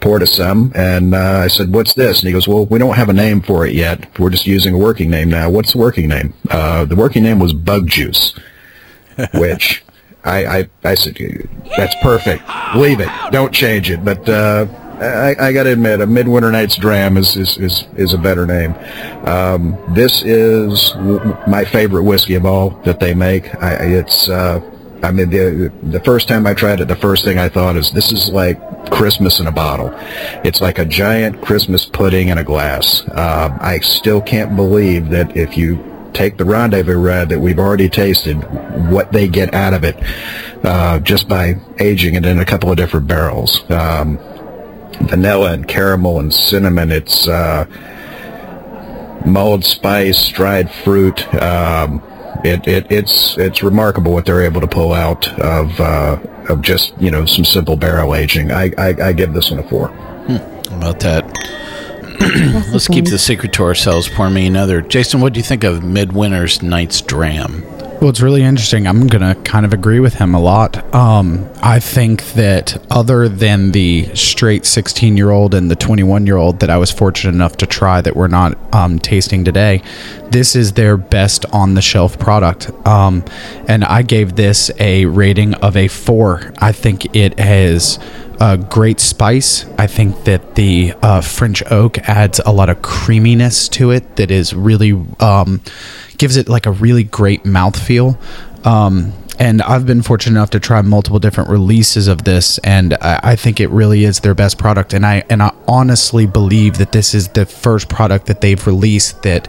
poured us some. And, uh, I said, what's this? And he goes, well, we don't have a name for it yet. We're just using a working name now. What's the working name? Uh, the working name was Bug Juice, which I, I, I said, that's perfect. Leave it. Don't change it. But, uh, I, I got to admit, a Midwinter Night's Dram is is, is, is a better name. Um, this is w- my favorite whiskey of all that they make. I, it's, uh, I mean, the the first time I tried it, the first thing I thought is this is like Christmas in a bottle. It's like a giant Christmas pudding in a glass. Uh, I still can't believe that if you take the rendezvous red that we've already tasted, what they get out of it uh, just by aging it in a couple of different barrels. Um, vanilla and caramel and cinnamon. It's uh, mulled spice, dried fruit. Um, it, it, it's it's remarkable what they're able to pull out of uh, of just you know some simple barrel aging. I, I, I give this one a four. How about that? Let's keep the secret to ourselves. Pour me another. Jason, what do you think of Midwinter's Night's Dram? Well, it's really interesting. I'm going to kind of agree with him a lot. Um, I think that other than the straight 16 year old and the 21 year old that I was fortunate enough to try that we're not um, tasting today, this is their best on the shelf product. Um, and I gave this a rating of a four. I think it has a great spice. I think that the uh, French oak adds a lot of creaminess to it that is really um, gives it like a really great mouthfeel. Um, and I've been fortunate enough to try multiple different releases of this, and I, I think it really is their best product. And I and I honestly believe that this is the first product that they've released that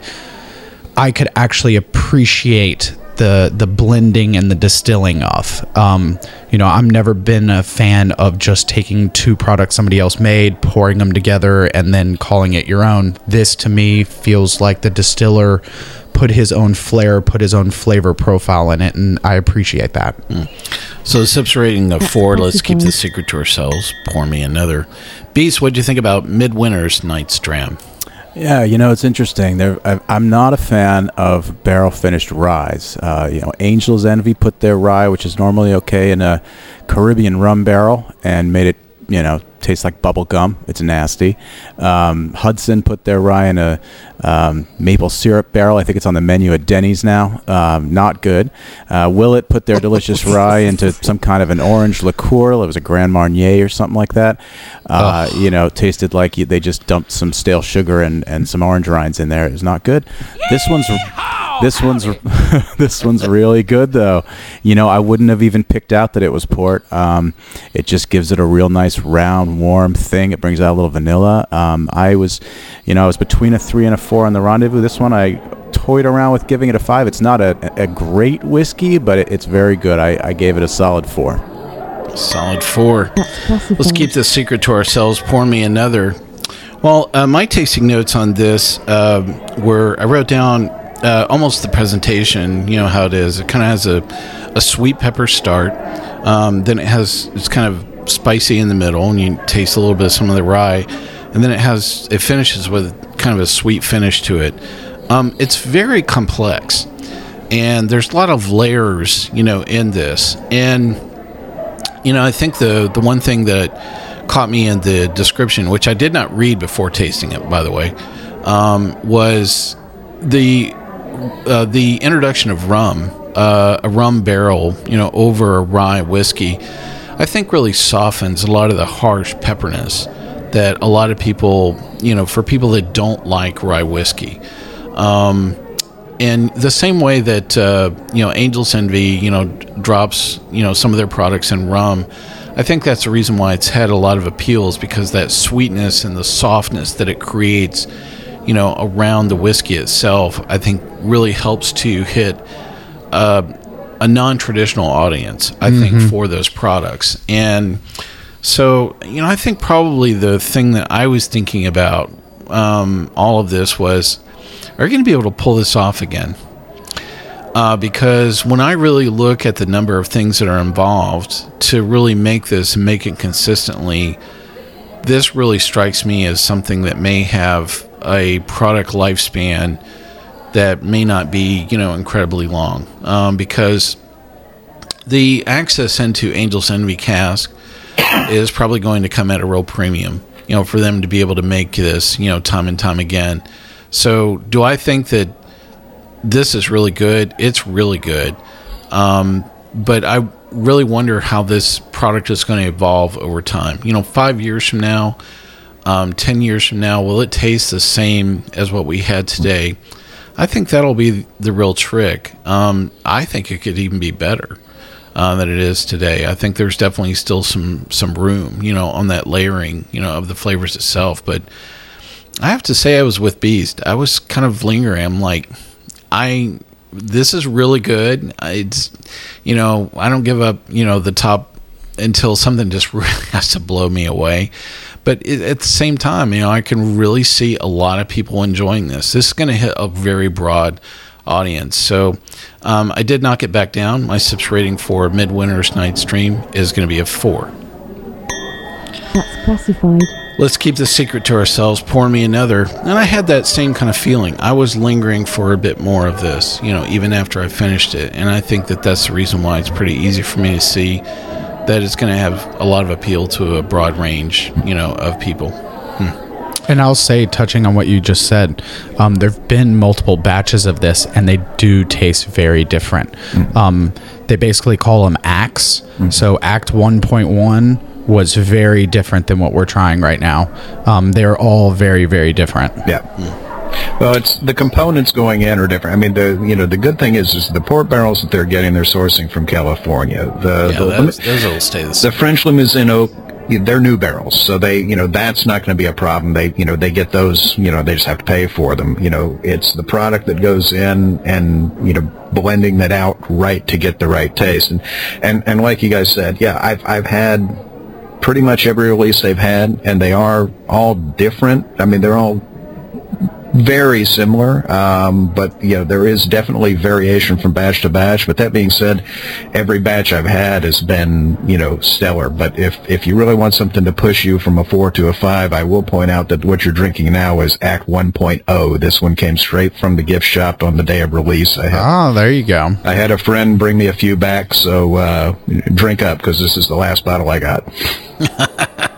I could actually appreciate the the blending and the distilling of. Um, you know, I've never been a fan of just taking two products somebody else made, pouring them together, and then calling it your own. This to me feels like the distiller put his own flair, put his own flavor profile in it, and I appreciate that. So the sips rating of four. Let's keep the secret to ourselves. Pour me another. Beast, what do you think about Midwinter's Night's Dram? Yeah, you know it's interesting. There, I'm not a fan of barrel finished ryes. Uh, you know, Angel's Envy put their rye, which is normally okay, in a Caribbean rum barrel and made it, you know, taste like bubble gum. It's nasty. Um, Hudson put their rye in a um, maple syrup barrel. I think it's on the menu at Denny's now. Um, not good. Uh, Willett put their delicious rye into some kind of an orange liqueur. It was a Grand Marnier or something like that. Uh, you know, tasted like they just dumped some stale sugar and, and some orange rinds in there. It was not good. This one's this one's this one's really good though. You know, I wouldn't have even picked out that it was port. Um, it just gives it a real nice round, warm thing. It brings out a little vanilla. Um, I was, you know, I was between a three and a four on the rendezvous. This one I toyed around with giving it a five. It's not a, a great whiskey, but it, it's very good. I, I gave it a solid four. Solid four. Let's keep this secret to ourselves. Pour me another. Well, uh, my tasting notes on this um were I wrote down uh, almost the presentation. You know how it is. It kind of has a, a sweet pepper start. Um, then it has it's kind of spicy in the middle, and you taste a little bit of some of the rye, and then it has it finishes with kind of a sweet finish to it. Um, it's very complex, and there's a lot of layers, you know, in this, and you know, I think the the one thing that caught me in the description, which I did not read before tasting it, by the way, um, was the uh, the introduction of rum, uh, a rum barrel, you know, over a rye whiskey. I think really softens a lot of the harsh pepperness that a lot of people, you know, for people that don't like rye whiskey. Um, and the same way that uh, you know Angel's Envy, you know, drops you know some of their products in rum, I think that's the reason why it's had a lot of appeals because that sweetness and the softness that it creates, you know, around the whiskey itself, I think really helps to hit uh, a non-traditional audience. I think for those products, and so you know, I think probably the thing that I was thinking about um, all of this was are you going to be able to pull this off again? Uh, because when I really look at the number of things that are involved to really make this and make it consistently, this really strikes me as something that may have a product lifespan that may not be, you know, incredibly long. Um, because the access into Angel's Envy cask is probably going to come at a real premium, you know, for them to be able to make this, you know, time and time again. So, do I think that this is really good? It's really good. Um, but I really wonder how this product is going to evolve over time. You know, five years from now, um, 10 years from now, will it taste the same as what we had today? I think that'll be the real trick. Um, I think it could even be better uh, than it is today. I think there's definitely still some some room, you know, on that layering, you know, of the flavors itself. But I have to say, I was with Beast. I was kind of lingering. I'm like, I this is really good. It's you know, I don't give up, you know, the top until something just really has to blow me away. But it, at the same time, you know, I can really see a lot of people enjoying this. This is going to hit a very broad audience. So um, I did knock it back down. My sips rating for Midwinter's Night's Dram is going to be a four. That's classified. Let's keep the secret to ourselves. Pour me another. And I had that same kind of feeling. I was lingering for a bit more of this, you know, even after I finished it. And I think that that's the reason why it's pretty easy for me to see that it's going to have a lot of appeal to a broad range, you know, of people. And I'll say, touching on what you just said, um, there have been multiple batches of this, and they do taste very different. Um, they basically call them acts. So, Act 1.1 was very different than what we're trying right now. Um, they're all very, very different. Yeah. Well, it's the components going in are different. I mean, the you know the good thing is is the port barrels that they're getting, they're sourcing from California. The Yeah, the, those, those will stay the the. French Limousin oak, they're new barrels, so they you know that's not going to be a problem. They you know they get those you know they just have to pay for them. You know it's the product that goes in and you know blending that out right to get the right taste. And and and like you guys said, yeah, I've I've had pretty much every release they've had, and they are all different. I mean, they're all very similar, um, but you know there is definitely variation from batch to batch. But that being said, every batch I've had has been you know stellar. But if if you really want something to push you from a four to a five, I will point out that what you're drinking now is Act 1.0. This one came straight from the gift shop on the day of release. I had, Ah, there you go. I had a friend bring me a few back, so uh, drink up because this is the last bottle I got.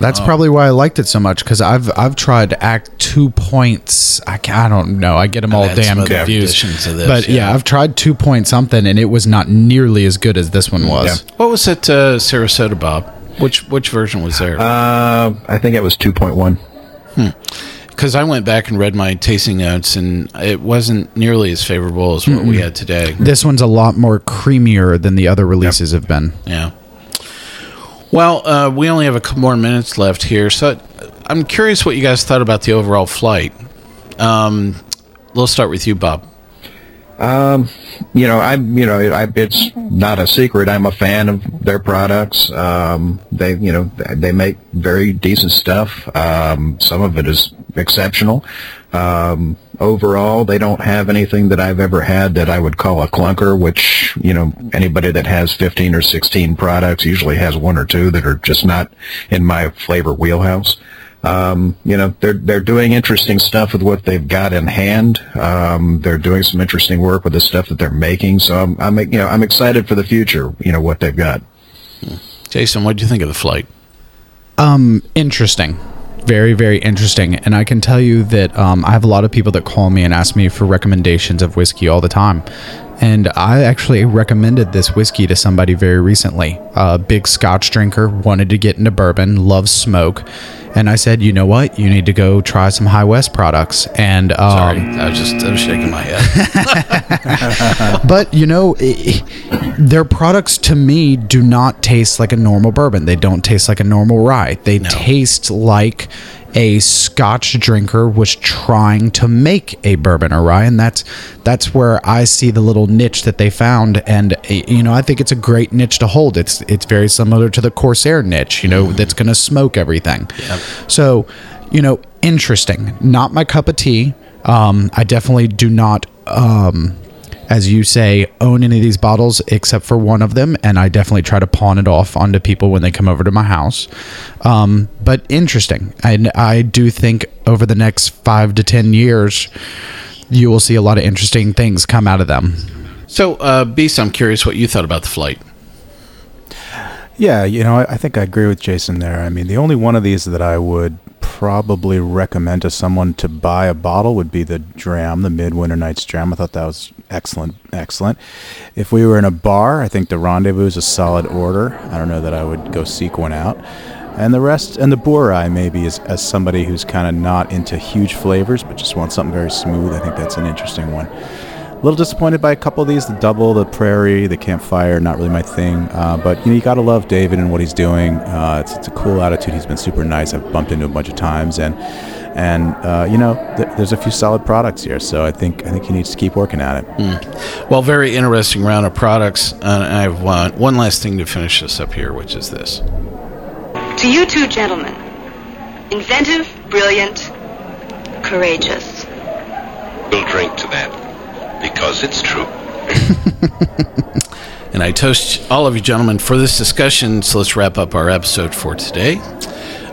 That's probably why I liked it so much because I've I've tried Act Two Points. I, ca- I don't know. I get them all damn confused. this, but yeah. yeah. I've tried Two Point something, and it was not nearly as good as this one was. Yeah. What was it, uh, Sarasota, Bob? Which which version was there? Uh, I think it was 2.1. Because I went back and read my tasting notes, and it wasn't nearly as favorable as what we had today. This one's a lot more creamier than the other releases have been. Yeah. Well, uh, we only have a couple more minutes left here, so I'm curious what you guys thought about the overall flight. Um, let's start with you, Bob. You know, I'm, you know, I, it's not a secret. I'm a fan of their products. Um, they, you know, they make very decent stuff. Um, some of it is exceptional. Um, overall, they don't have anything that I've ever had that I would call a clunker, which, you know, anybody that has 15 or 16 products usually has one or two that are just not in my flavor wheelhouse. Um, you know, they're they're doing interesting stuff with what they've got in hand. Um, they're doing some interesting work with the stuff that they're making. So I'm, I'm you know I'm excited for the future. You know what they've got. Jason, what do you think of the flight? Um, interesting. Very, very interesting. And I can tell you that um, I have a lot of people that call me and ask me for recommendations of whiskey all the time. And I actually recommended this whiskey to somebody very recently. A big scotch drinker, wanted to get into bourbon, loves smoke. And I said, you know what? You need to go try some High West products. And um, Sorry, I was just I was shaking my head. but you know, i- i- their products to me do not taste like a normal bourbon. They don't taste like a normal rye. They taste like a Scotch drinker was trying to make a bourbon or rye, and that's that's where I see the little niche that they found. And eh, you know, I think it's a great niche to hold. It's it's very similar to the Corsair niche. You know, that's going to smoke everything. So, you know, interesting. Not my cup of tea. Um, I definitely do not. Um, as you say, own any of these bottles except for one of them, and I definitely try to pawn it off onto people when they come over to my house. Um, but interesting, and I do think over the next five to ten years, you will see a lot of interesting things come out of them. so, uh, Beast, I'm curious what you thought about the flight. Yeah, you know, I, I think I agree with Jason there. I mean, the only one of these that I would probably recommend to someone to buy a bottle would be the Dram, the Midwinter Nights Dram. I thought that was excellent, excellent. If we were in a bar, I think the Rendezvous is a solid order. I don't know that I would go seek one out. and the rest, and the Bourye maybe is as somebody who's kind of not into huge flavors, but just wants something very smooth. I think that's an interesting one. A little disappointed by a couple of these. The double, the prairie, the campfire, not really my thing. Uh, but you know, you gotta love David and what he's doing. Uh, it's, it's a cool attitude. He's been super nice. I've bumped into him a bunch of times, and and uh, you know, th- there's a few solid products here. So I think I think he needs to keep working at it. Well, very interesting round of products. Uh, and I have one, one last thing to finish this up here, which is this. To you two gentlemen, inventive, brilliant, courageous. We'll drink to that because it's true. And I toast all of you gentlemen for this discussion. So let's wrap up our episode for today.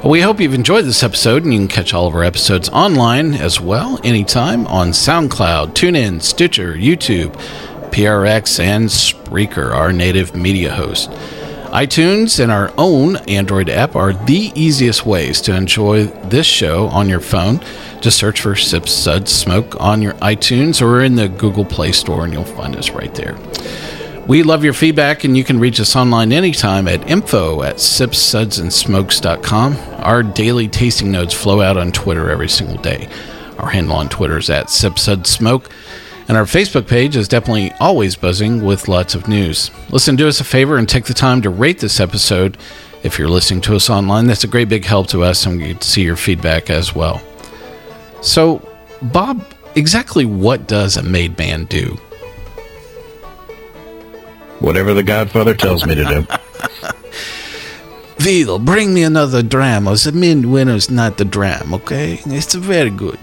We hope you've enjoyed this episode, and you can catch all of our episodes online as well anytime on SoundCloud, TuneIn, Stitcher, YouTube, PRX, and Spreaker, our native media host. iTunes and our own Android app are the easiest ways to enjoy this show on your phone. Just search for Sip Suds Smoke on your iTunes or in the Google Play Store, and you'll find us right there. We love your feedback, and you can reach us online anytime at info at sipsudsandsmokes.com. Our daily tasting notes flow out on Twitter every single day. Our handle on Twitter is at sipsudsmoke, and our Facebook page is definitely always buzzing with lots of news. Listen, do us a favor and take the time to rate this episode. If you're listening to us online, that's a great big help to us, and we get to see your feedback as well. So, Bob, exactly what does a made man do? Whatever the Godfather tells me to do. Vidal, bring me another dram. The midwinter's not the dram, okay? It's very good.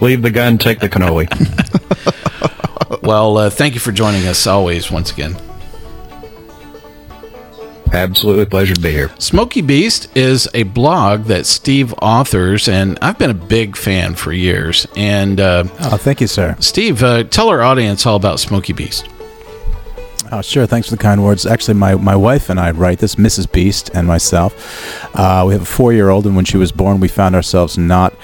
Leave the gun, take the cannoli. Well, uh, thank you for joining us always, once again. Absolutely pleasure to be here. Smoky Beast is a blog that Steve authors, and I've been a big fan for years. And uh, Oh, thank you, sir. Steve, uh, tell our audience all about Smoky Beast. Oh, sure. Thanks for the kind words. Actually, my, my wife and I write this, Mrs. Beast and myself. Uh, we have a four year old, and when she was born, we found ourselves not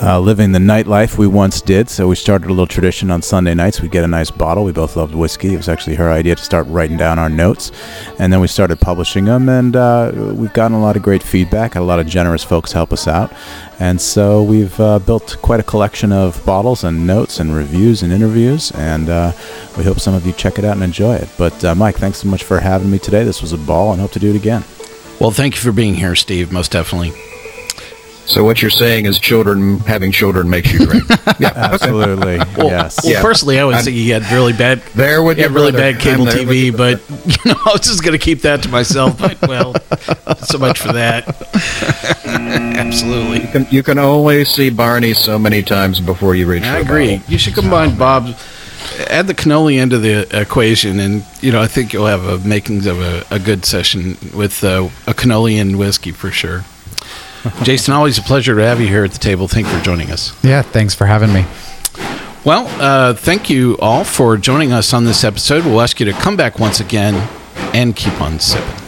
uh, living the nightlife we once did. So we started a little tradition on Sunday nights. We'd get a nice bottle. We both loved whiskey. It was actually her idea to start writing down our notes. And then we started publishing them, and uh, we've gotten a lot of great feedback. Had a lot of generous folks help us out. And so we've uh, built quite a collection of bottles and notes and reviews and interviews. And uh, we hope some of you check it out and enjoy it. But uh, Mike, thanks so much for having me today. This was a ball, and hope to do it again. Well, thank you for being here, Steve, most definitely. So what you're saying is children having children makes you drink. yeah, okay. Absolutely. yes. Well, Yeah. personally, I would I'm- say you had really bad, There with he you, had really brother. bad cable I'm there with TV, but you know, I was just going to keep that to myself. But well, so much for that. Absolutely. You can, you can only see Barney so many times before you reach. I for agree. bottle. You should combine Bob, add the cannoli into the equation, and you know I think you'll have a makings of a, a good session with uh, a cannoli and whiskey for sure. Jason, always a pleasure to have you here at the table. Thank you for joining us. Yeah, thanks for having me. Well, uh, thank you all for joining us on this episode. We'll ask you to come back once again and keep on sipping.